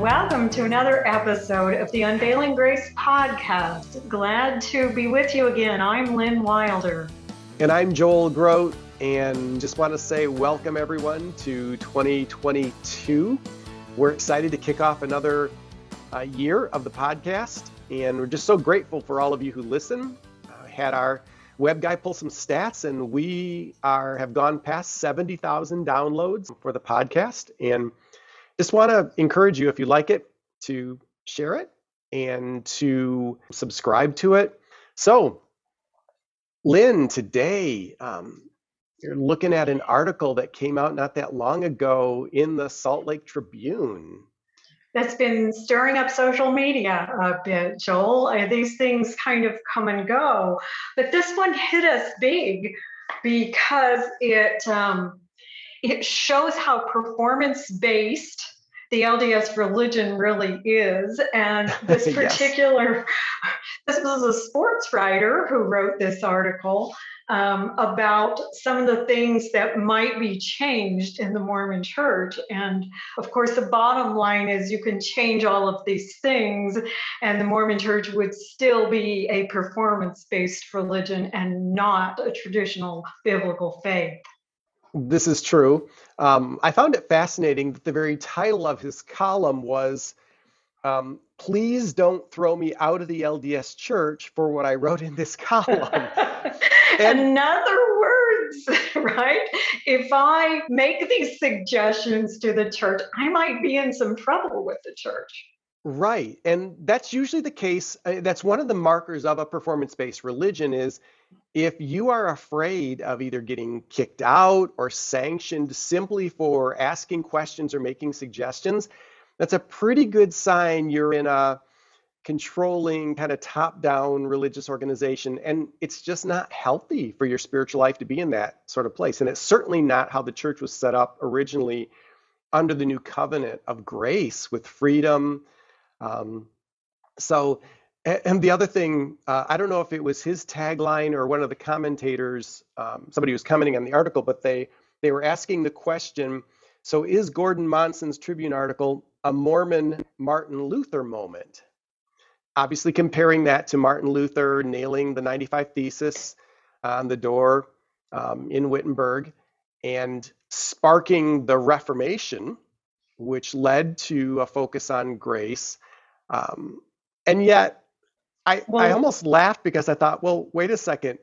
Welcome to another episode of the Unveiling Grace podcast. Glad to be with you again. I'm Lynn Wilder. And I'm Joel Groat, and just want to say welcome everyone to 2022. We're excited to kick off another uh, year of the podcast, and we're just so grateful for all of you who listen. Uh, had our web guy pull some stats, and we are have gone past 70,000 downloads for the podcast, and just want to encourage you, if you like it, to share it and to subscribe to it. So, Lynn, today um, you're looking at an article that came out not that long ago in the Salt Lake Tribune. That's been stirring up social media a bit, Joel. Uh, these things kind of come and go, but this one hit us big because it um, it shows how performance based the LDS religion really is. And this particular, yes. this was a sports writer who wrote this article um, about some of the things that might be changed in the Mormon church. And of course, the bottom line is you can change all of these things, and the Mormon church would still be a performance based religion and not a traditional biblical faith. This is true. Um, I found it fascinating that the very title of his column was um, Please Don't Throw Me Out of the LDS Church for what I wrote in this column. and, in other words, right? If I make these suggestions to the church, I might be in some trouble with the church. Right. And that's usually the case. Uh, that's one of the markers of a performance based religion is if you are afraid of either getting kicked out or sanctioned simply for asking questions or making suggestions, that's a pretty good sign you're in a controlling kind of top down religious organization and it's just not healthy for your spiritual life to be in that sort of place and it's certainly not how the church was set up originally under the new covenant of grace with freedom um, so, and the other thing, uh, I don't know if it was his tagline or one of the commentators, um, somebody was commenting on the article, but they they were asking the question. So, is Gordon Monson's Tribune article a Mormon Martin Luther moment? Obviously, comparing that to Martin Luther nailing the 95 Thesis on the door um, in Wittenberg and sparking the Reformation, which led to a focus on grace um, and yet, I, well, I almost laughed because I thought, well, wait a second.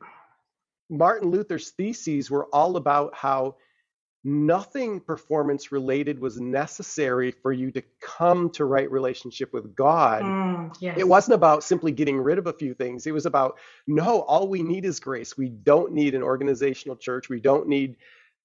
Martin Luther's theses were all about how nothing performance related was necessary for you to come to right relationship with God. Mm, yes. It wasn't about simply getting rid of a few things. It was about no, all we need is grace. We don't need an organizational church. We don't need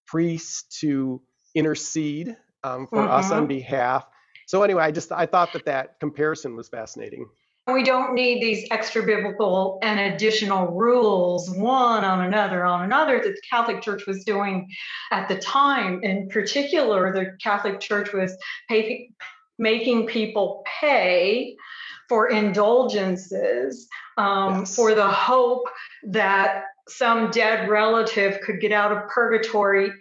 priests to intercede um, for mm-hmm. us on behalf. So anyway, I just I thought that that comparison was fascinating. We don't need these extra biblical and additional rules, one on another on another, that the Catholic Church was doing at the time. In particular, the Catholic Church was pay, making people pay for indulgences um, yes. for the hope that some dead relative could get out of purgatory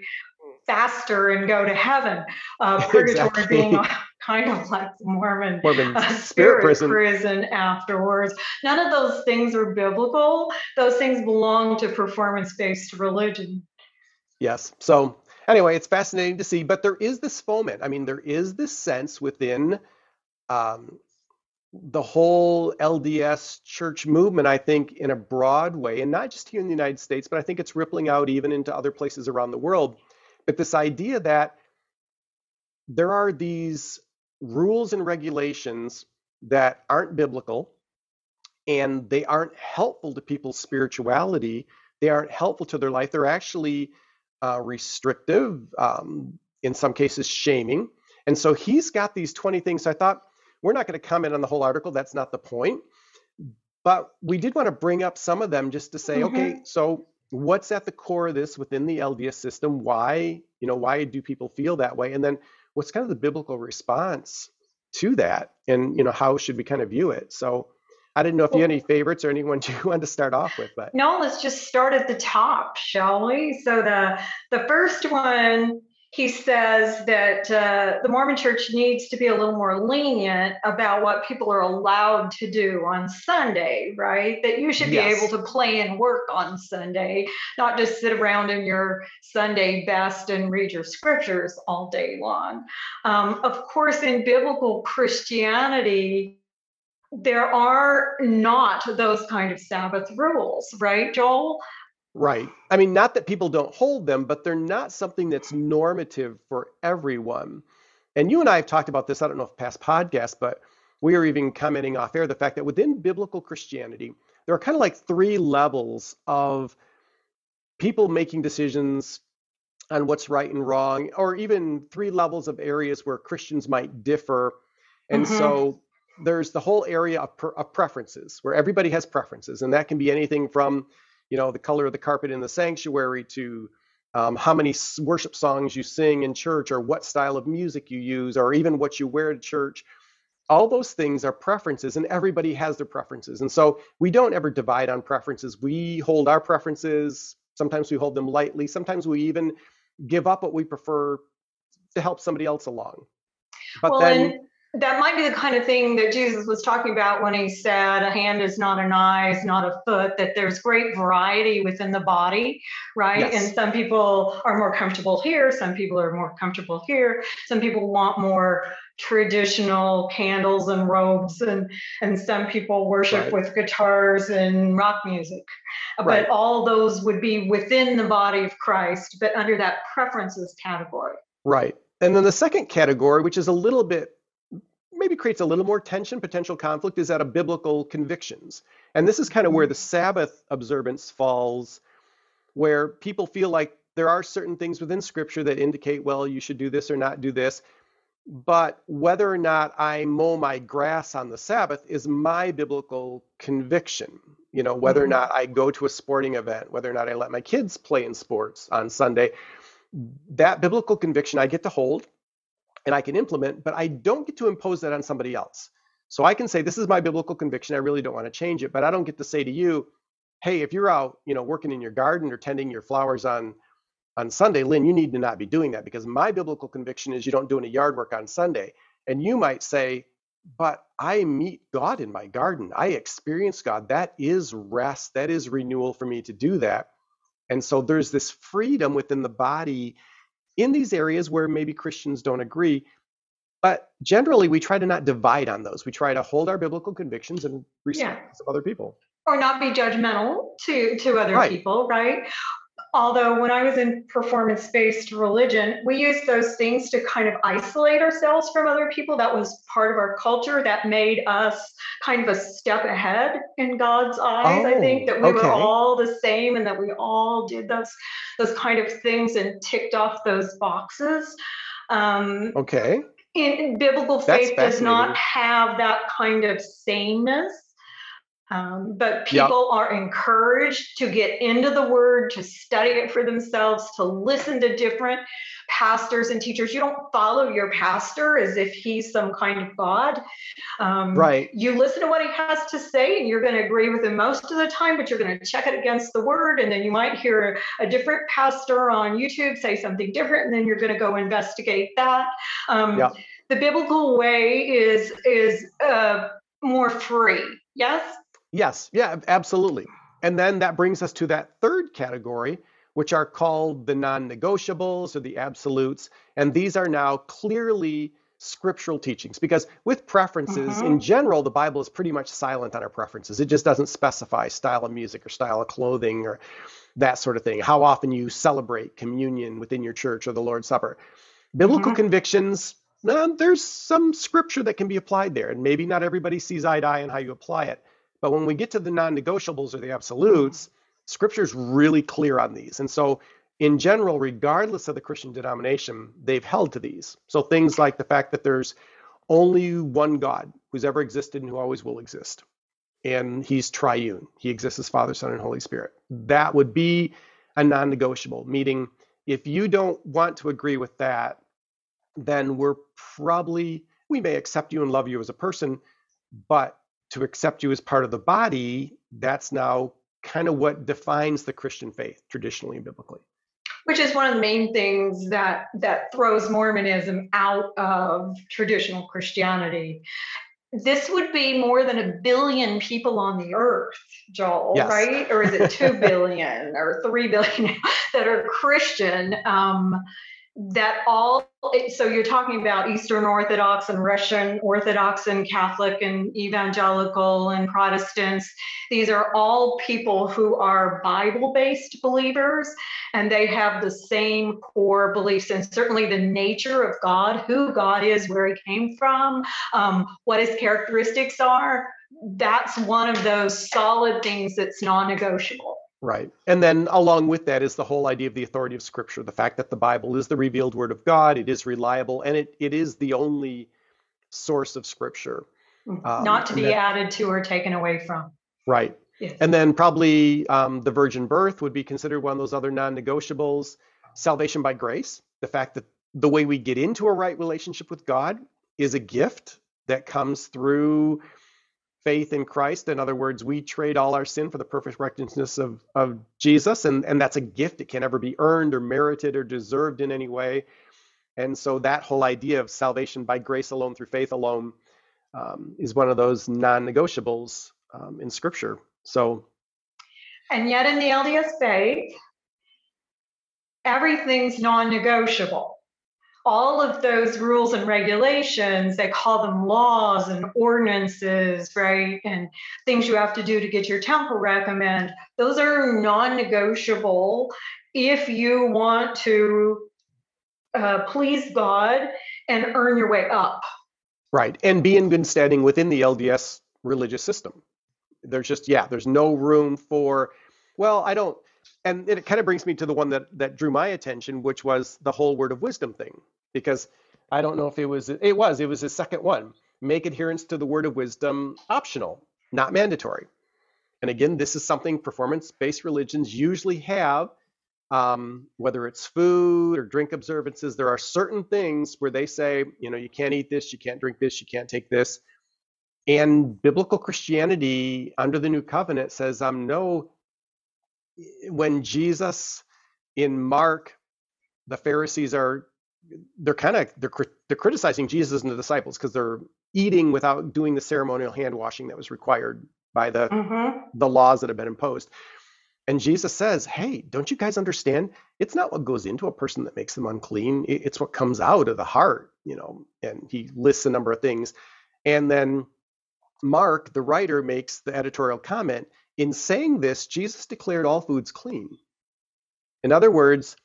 faster and go to heaven. Uh, purgatory exactly. being kind of like the Mormon, Mormon uh, spirit, spirit prison. prison. afterwards. None of those things are biblical. Those things belong to performance based religion. Yes. So, anyway, it's fascinating to see, but there is this foment. I mean, there is this sense within um, the whole LDS church movement, I think, in a broad way, and not just here in the United States, but I think it's rippling out even into other places around the world. But this idea that there are these rules and regulations that aren't biblical and they aren't helpful to people's spirituality. They aren't helpful to their life. They're actually uh, restrictive, um, in some cases, shaming. And so he's got these 20 things. So I thought, we're not going to comment on the whole article. That's not the point. But we did want to bring up some of them just to say, mm-hmm. okay, so what's at the core of this within the LDS system? Why, you know, why do people feel that way? And then what's kind of the biblical response to that? And, you know, how should we kind of view it? So I didn't know if you had any favorites or anyone you wanted to start off with, but no, let's just start at the top, shall we? So the the first one he says that uh, the Mormon church needs to be a little more lenient about what people are allowed to do on Sunday, right? That you should be yes. able to play and work on Sunday, not just sit around in your Sunday best and read your scriptures all day long. Um, of course, in biblical Christianity, there are not those kind of Sabbath rules, right, Joel? Right. I mean, not that people don't hold them, but they're not something that's normative for everyone. And you and I have talked about this, I don't know if past podcasts, but we are even commenting off air the fact that within biblical Christianity, there are kind of like three levels of people making decisions on what's right and wrong, or even three levels of areas where Christians might differ. And mm-hmm. so there's the whole area of, of preferences where everybody has preferences, and that can be anything from you know, the color of the carpet in the sanctuary to um, how many worship songs you sing in church or what style of music you use or even what you wear to church. All those things are preferences, and everybody has their preferences. And so we don't ever divide on preferences. We hold our preferences. Sometimes we hold them lightly. Sometimes we even give up what we prefer to help somebody else along. But well, then that might be the kind of thing that Jesus was talking about when he said a hand is not an eye, is not a foot, that there's great variety within the body, right? Yes. And some people are more comfortable here, some people are more comfortable here, some people want more traditional candles and robes and and some people worship right. with guitars and rock music uh, right. but all those would be within the body of Christ but under that preferences category right and then the second category which is a little bit maybe creates a little more tension, potential conflict, is out of biblical convictions. And this is kind of where the Sabbath observance falls, where people feel like there are certain things within Scripture that indicate, well, you should do this or not do this. But whether or not I mow my grass on the Sabbath is my biblical conviction. You know, whether or mm-hmm. not I go to a sporting event, whether or not I let my kids play in sports on Sunday, that biblical conviction I get to hold and I can implement, but I don't get to impose that on somebody else. So I can say, this is my biblical conviction. I really don't want to change it, but I don't get to say to you, hey, if you're out, you know, working in your garden or tending your flowers on on Sunday, Lynn, you need to not be doing that because my biblical conviction is you don't do any yard work on Sunday. And you might say, but I meet God in my garden. I experience God. That is rest. That is renewal for me to do that. And so there's this freedom within the body in these areas where maybe Christians don't agree. But generally, we try to not divide on those. We try to hold our biblical convictions and respect yeah. other people. Or not be judgmental to, to other right. people, right? Although, when I was in performance based religion, we used those things to kind of isolate ourselves from other people. That was part of our culture that made us kind of a step ahead in God's eyes. Oh, I think that we okay. were all the same and that we all did those, those kind of things and ticked off those boxes. Um, okay. In, in biblical faith does not have that kind of sameness um, but people yep. are encouraged to get into the word, to study it for themselves, to listen to different pastors and teachers. You don't follow your pastor as if he's some kind of God. Um, right. You listen to what he has to say, and you're going to agree with him most of the time, but you're going to check it against the word. And then you might hear a different pastor on YouTube say something different, and then you're going to go investigate that. Um, yep. The biblical way is is uh, more free. Yes. Yes, yeah, absolutely. And then that brings us to that third category, which are called the non negotiables or the absolutes. And these are now clearly scriptural teachings because with preferences mm-hmm. in general the bible is pretty much silent on our preferences it just doesn't specify style of music or style of clothing or that sort of thing how often you celebrate communion within your church or the lord's supper biblical mm-hmm. convictions uh, there's some scripture that can be applied there and maybe not everybody sees eye to eye on how you apply it but when we get to the non negotiables or the absolutes, mm-hmm. scripture is really clear on these. And so in general, regardless of the Christian denomination, they've held to these. So things like the fact that there's only one God who's ever existed and who always will exist. And he's triune. He exists as Father, Son, and Holy Spirit. That would be a non negotiable, meaning if you don't want to agree with that, then we're probably, we may accept you and love you as a person, but to accept you as part of the body, that's now kind of what defines the Christian faith traditionally and biblically which is one of the main things that that throws Mormonism out of traditional Christianity. This would be more than a billion people on the earth, Joel, yes. right? Or is it two billion or three billion that are Christian? Um, that all so you're talking about eastern orthodox and russian orthodox and catholic and evangelical and protestants. These are all people who are bible based believers and they have the same core beliefs and certainly the nature of god who god is where he came from um, what his characteristics are. That's one of those solid things that's non-negotiable Right. And then along with that is the whole idea of the authority of Scripture, the fact that the Bible is the revealed Word of God, it is reliable, and it, it is the only source of Scripture. Mm-hmm. Um, Not to be that, added to or taken away from. Right. Yes. And then probably um, the virgin birth would be considered one of those other non negotiables. Salvation by grace, the fact that the way we get into a right relationship with God is a gift that comes through faith in Christ. In other words, we trade all our sin for the perfect righteousness of, of Jesus, and, and that's a gift. It can never be earned or merited or deserved in any way. And so that whole idea of salvation by grace alone through faith alone um, is one of those non-negotiables um, in Scripture. So, and yet in the LDS faith, everything's non-negotiable all of those rules and regulations, they call them laws and ordinances, right? And things you have to do to get your temple recommend, those are non negotiable if you want to uh, please God and earn your way up. Right. And be in good standing within the LDS religious system. There's just, yeah, there's no room for, well, I don't and it kind of brings me to the one that that drew my attention, which was the whole word of wisdom thing, because I don't know if it was it was it was his second one. Make adherence to the word of wisdom optional, not mandatory. And again, this is something performance-based religions usually have. Um, whether it's food or drink observances, there are certain things where they say, you know, you can't eat this, you can't drink this, you can't take this. And biblical Christianity under the new covenant says, um, no, when Jesus in Mark, the Pharisees are they're kind of they're they're criticizing Jesus and the disciples because they're eating without doing the ceremonial hand washing that was required by the mm-hmm. the laws that have been imposed. And Jesus says, "Hey, don't you guys understand? It's not what goes into a person that makes them unclean. It's what comes out of the heart, you know." And he lists a number of things. And then Mark, the writer, makes the editorial comment in saying this, Jesus declared all foods clean. In other words,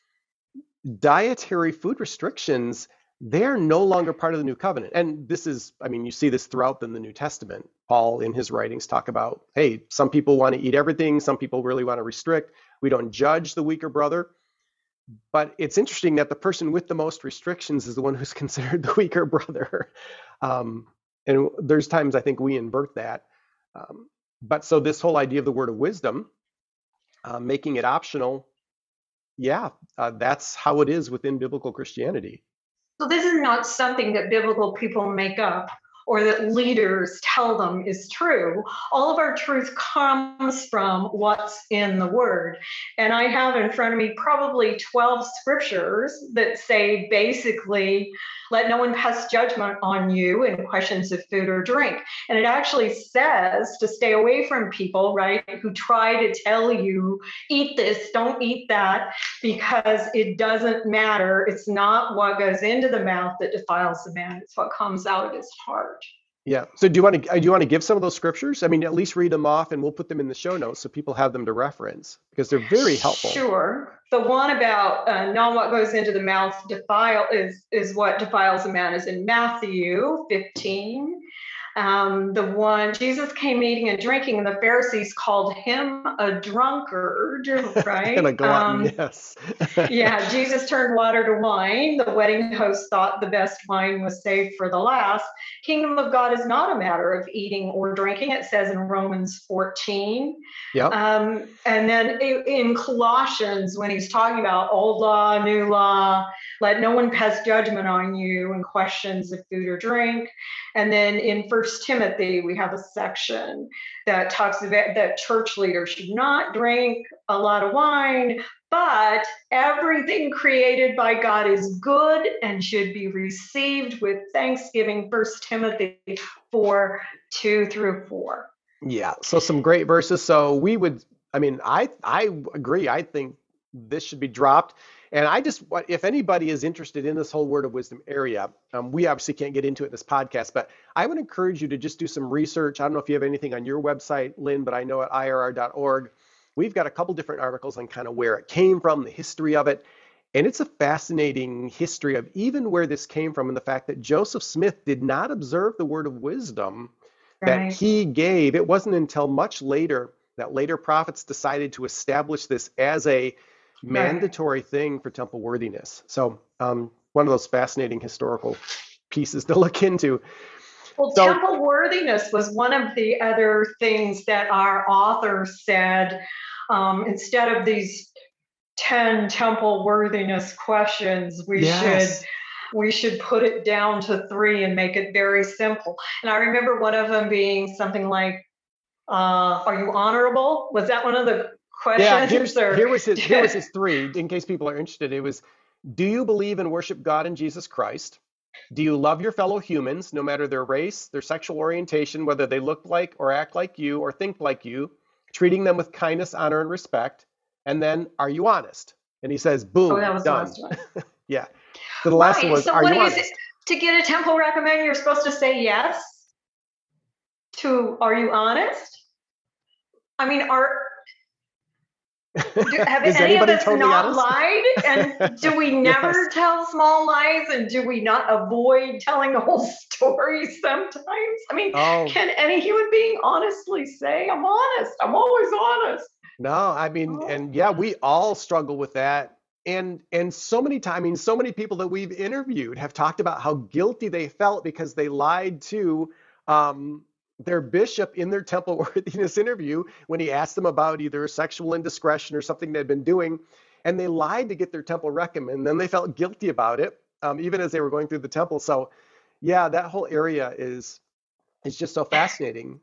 dietary food restrictions, they're no longer part of the new covenant. And this is, I mean, you see this throughout in the New Testament. Paul, in his writings, talk about, hey, some people want to eat everything, some people really want to restrict. We don't judge the weaker brother. But it's interesting that the person with the most restrictions is the one who's considered the weaker brother. Um, and there's times I think we invert that. Um, but so this whole idea of the word of wisdom, uh, making it optional, yeah, uh, that's how it is within biblical Christianity. So this is not something that biblical people make up or that leaders tell them is true. All of our truth comes from what's in the word. And I have in front of me probably 12 scriptures that say basically, let no one pass judgment on you in questions of food or drink. And it actually says to stay away from people, right, who try to tell you, eat this, don't eat that, because it doesn't matter. It's not what goes into the mouth that defiles the man, it's what comes out of his heart. Yeah. So do you want to do you want to give some of those scriptures? I mean, at least read them off, and we'll put them in the show notes so people have them to reference because they're very helpful. Sure. The one about uh, not what goes into the mouth defile is is what defiles a man is in Matthew 15. Um, the one Jesus came eating and drinking, and the Pharisees called him a drunkard, right? and a glutton, um, yes. yeah, Jesus turned water to wine. The wedding host thought the best wine was saved for the last. Kingdom of God is not a matter of eating or drinking. It says in Romans 14. Yep. Um, and then in Colossians, when he's talking about old law, new law, let no one pass judgment on you in questions of food or drink. And then in First Timothy, we have a section that talks about that church leaders should not drink a lot of wine, but everything created by God is good and should be received with thanksgiving. First Timothy 4 2 through 4. Yeah, so some great verses. So we would, I mean, I I agree. I think this should be dropped. And I just, if anybody is interested in this whole word of wisdom area, um, we obviously can't get into it in this podcast, but I would encourage you to just do some research. I don't know if you have anything on your website, Lynn, but I know at irr.org, we've got a couple different articles on kind of where it came from, the history of it. And it's a fascinating history of even where this came from and the fact that Joseph Smith did not observe the word of wisdom right. that he gave. It wasn't until much later that later prophets decided to establish this as a mandatory right. thing for temple worthiness. So, um, one of those fascinating historical pieces to look into. Well, so, temple worthiness was one of the other things that our author said. Um, instead of these 10 temple worthiness questions, we yes. should we should put it down to three and make it very simple. And I remember one of them being something like, uh, "Are you honorable?" Was that one of the questions? Yeah, here's, or... here was his here was his three. In case people are interested, it was, "Do you believe and worship God and Jesus Christ?" Do you love your fellow humans, no matter their race, their sexual orientation, whether they look like or act like you or think like you, treating them with kindness, honor, and respect? And then, are you honest? And he says, boom, oh, done. yeah. So the last right. one was, so are you honest? It, to get a temple recommend, you're supposed to say yes to, are you honest? I mean, are do, have any of us totally not honest? lied? And do we never yes. tell small lies? And do we not avoid telling the whole story sometimes? I mean, oh. can any human being honestly say, I'm honest? I'm always honest. No, I mean, oh. and yeah, we all struggle with that. And and so many times, I mean, so many people that we've interviewed have talked about how guilty they felt because they lied to um, their bishop in their temple worthiness interview when he asked them about either sexual indiscretion or something they'd been doing, and they lied to get their temple recommend. Then they felt guilty about it, um, even as they were going through the temple. So, yeah, that whole area is is just so fascinating.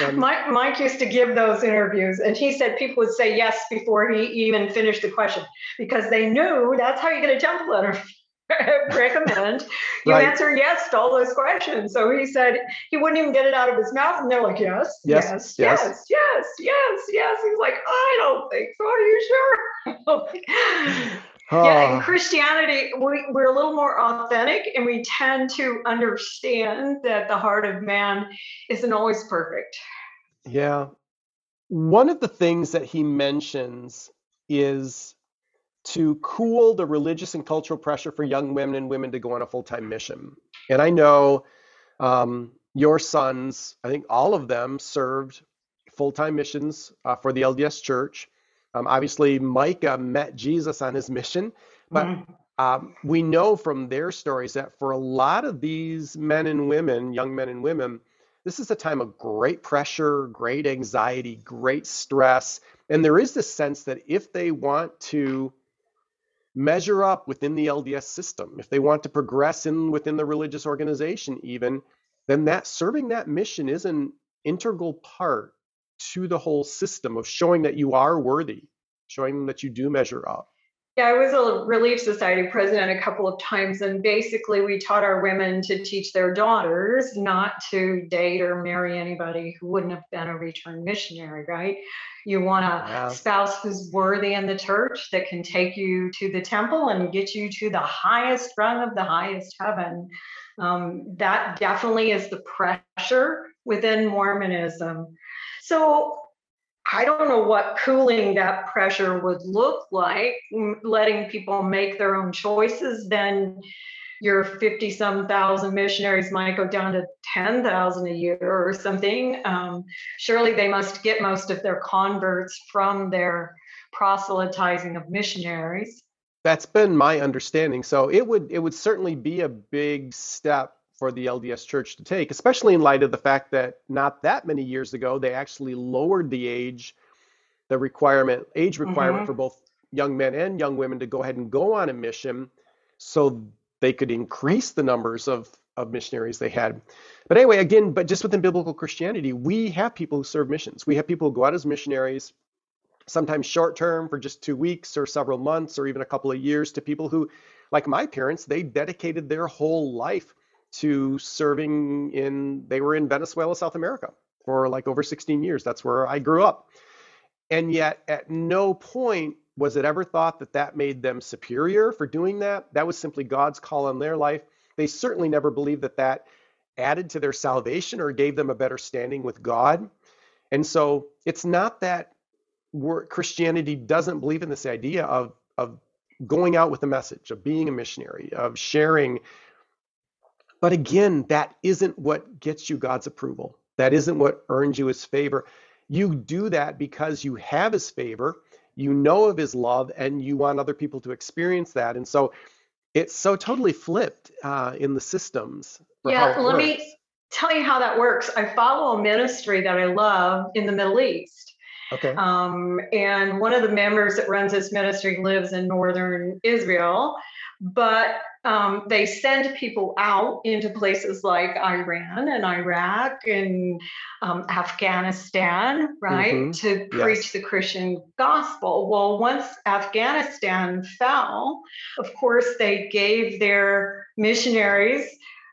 And Mike, Mike used to give those interviews, and he said people would say yes before he even finished the question because they knew that's how you get a temple letter. recommend you right. answer yes to all those questions. So he said he wouldn't even get it out of his mouth, and they're like, yes, yes, yes, yes, yes, yes, yes. He's like, I don't think so. Are you sure? Yeah, in Christianity, we, we're a little more authentic and we tend to understand that the heart of man isn't always perfect. Yeah. One of the things that he mentions is to cool the religious and cultural pressure for young women and women to go on a full time mission. And I know um, your sons, I think all of them served full time missions uh, for the LDS Church. Um, obviously, Micah met Jesus on his mission, but mm-hmm. um, we know from their stories that for a lot of these men and women, young men and women, this is a time of great pressure, great anxiety, great stress. And there is this sense that if they want to measure up within the LDS system, if they want to progress in within the religious organization, even, then that serving that mission is an integral part to the whole system of showing that you are worthy, showing that you do measure up. Yeah, I was a Relief Society president a couple of times, and basically we taught our women to teach their daughters not to date or marry anybody who wouldn't have been a returned missionary, right? You want a yeah. spouse who's worthy in the church that can take you to the temple and get you to the highest rung of the highest heaven. Um, that definitely is the pressure within Mormonism. So I don't know what cooling that pressure would look like, letting people make their own choices, then your 50 some thousand missionaries might go down to 10,000 a year or something. Um, surely they must get most of their converts from their proselytizing of missionaries. That's been my understanding. So it would it would certainly be a big step for the LDS Church to take, especially in light of the fact that not that many years ago they actually lowered the age, the requirement age requirement mm-hmm. for both young men and young women to go ahead and go on a mission, so they could increase the numbers of of missionaries they had. But anyway, again, but just within biblical Christianity, we have people who serve missions. We have people who go out as missionaries sometimes short term for just two weeks or several months or even a couple of years to people who, like my parents, they dedicated their whole life to serving in, they were in Venezuela, South America for like over 16 years. That's where I grew up. And yet, at no point was it ever thought that that made them superior for doing that. That was simply God's call on their life. They certainly never believed that that added to their salvation or gave them a better standing with God. And so it's not that Christianity doesn't believe in this idea of of going out with a message, of being a missionary, of sharing. But again, that isn't what gets you God's approval. That isn't what earns you his favor. You do that because you have his favor, you know of his love, and you want other people to experience that. And so it's so totally flipped uh, in the systems. yeah, let works. me tell you how that works. I follow a ministry that I love in the Middle East. Okay. Um, and one of the members that runs this ministry lives in northern Israel, but um, they send people out into places like Iran and Iraq and um, Afghanistan, right, mm-hmm. to preach yes. the Christian gospel. Well, once Afghanistan fell, of course, they gave their missionaries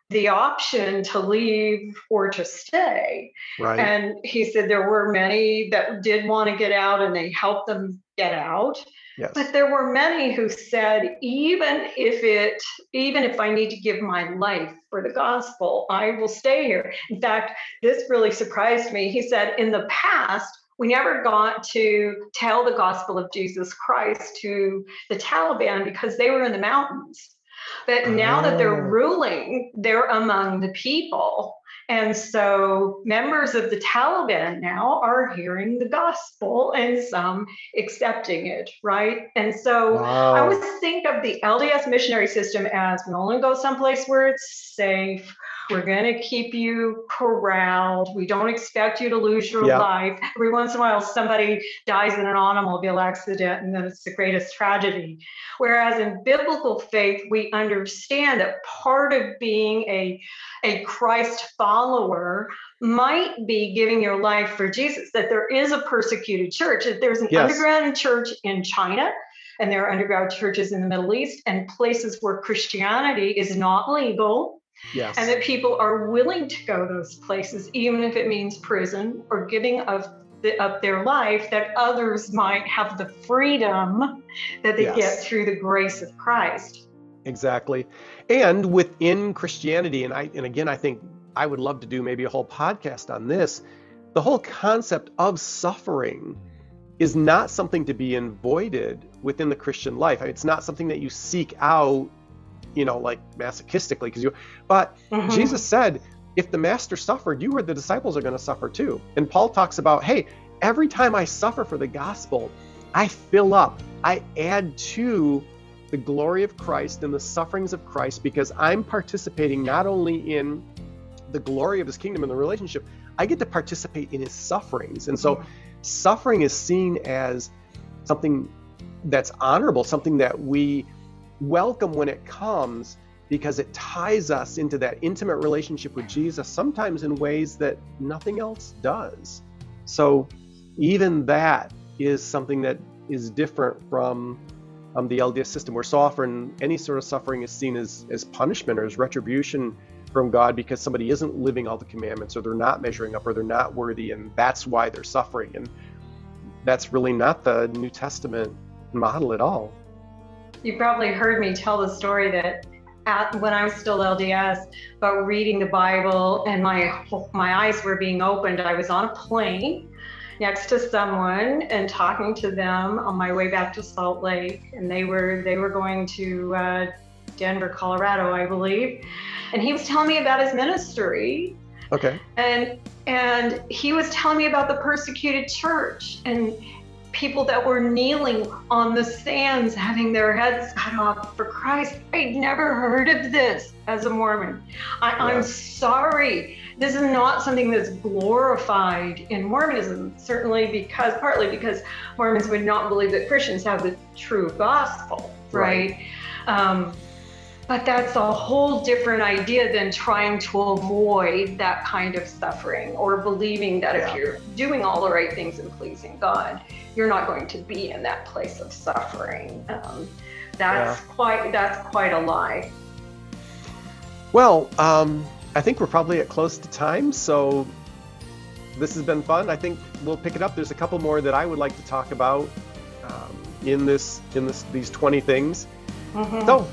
the option to leave or to stay. Right. And he said there were many that did want to get out and they helped them get out. Yes. But there were many who said, even if it, even if I need to give my life for the gospel, I will stay here. In fact, this really surprised me. He said, in the past, we never got to tell the gospel of Jesus Christ to the Taliban because they were in the mountains. But now that they're oh. ruling, they're among the people. And so members of the Taliban now are hearing the gospel and some accepting it, right? And so wow. I always think of the LDS missionary system as we only go someplace where it's safe. We're going to keep you corralled. We don't expect you to lose your yep. life. Every once in a while, somebody dies in an automobile accident, and then it's the greatest tragedy. Whereas in biblical faith, we understand that part of being a, a Christ follower might be giving your life for Jesus, that there is a persecuted church, that there's an yes. underground church in China and there are underground churches in the Middle East and places where Christianity is not legal Yes. And that people are willing to go those places, even if it means prison or giving of the, up their life, that others might have the freedom that they yes. get through the grace of Christ. Exactly. And within Christianity, and I and again I think I would love to do maybe a whole podcast on this, the whole concept of suffering is not something to be avoided within the Christian life. It's not something that you seek out you know, like masochistically, because you, but mm-hmm. Jesus said, if the master suffered, you or the disciples are going to suffer too. And Paul talks about, hey, every time I suffer for the gospel, I fill up, I add to the glory of Christ and the sufferings of Christ because I'm participating not only in the glory of his kingdom and the relationship, I get to participate in his sufferings. And so mm-hmm. suffering is seen as something that's honorable, something that we welcome when it comes because it ties us into that intimate relationship with Jesus, sometimes in ways that nothing else does. So, even that is something that is different from um, the LDS system, where so often any sort of suffering is seen as, as punishment or as retribution from God because somebody isn't living all the commandments or they're not measuring up or they're not worthy, and that's why they're suffering. And that's really not the New Testament model at all you probably heard me tell the story that at, when I was still LDS, but reading the Bible and my my eyes were being opened. I was on a plane next to someone and talking to them on my way back to Salt Lake, and they were they were going to uh, Denver, Colorado, I believe. And he was telling me about his ministry. Okay. And and he was telling me about the persecuted church and people that were kneeling on the sands having their heads cut off for Christ. I'd never heard of this as a Mormon. I, am sorry. This is not something that's glorified in Mormonism, certainly because, partly because Mormons would not believe that Christians have the true gospel, right? right. Um, but that's a whole different idea than trying to avoid that kind of suffering or believing that yeah. if you're doing all the right things and pleasing God, you're not going to be in that place of suffering. Um, that's yeah. quite that's quite a lie. Well, um, I think we're probably at close to time, so this has been fun. I think we'll pick it up. There's a couple more that I would like to talk about um, in this in this these 20 things. Mm-hmm. So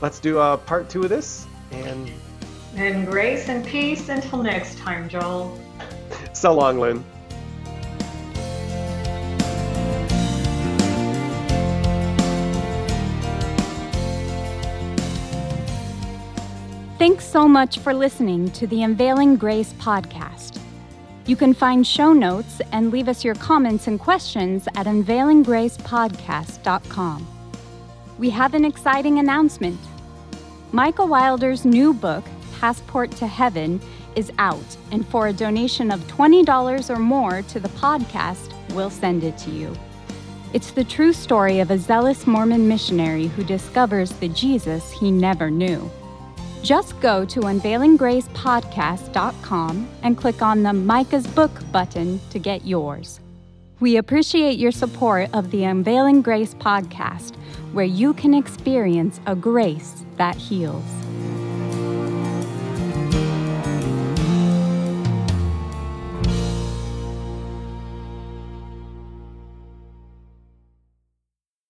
let's do a part two of this and and grace and peace until next time, Joel. So long, Lynn. Thanks so much for listening to the Unveiling Grace podcast. You can find show notes and leave us your comments and questions at unveilinggracepodcast.com. We have an exciting announcement. Micah Wilder's new book, Passport to Heaven, is out, and for a donation of $20 or more to the podcast, we'll send it to you. It's the true story of a zealous Mormon missionary who discovers the Jesus he never knew. Just go to unveilinggracepodcast.com and click on the Micah's Book button to get yours. We appreciate your support of the Unveiling Grace podcast, where you can experience a grace that heals.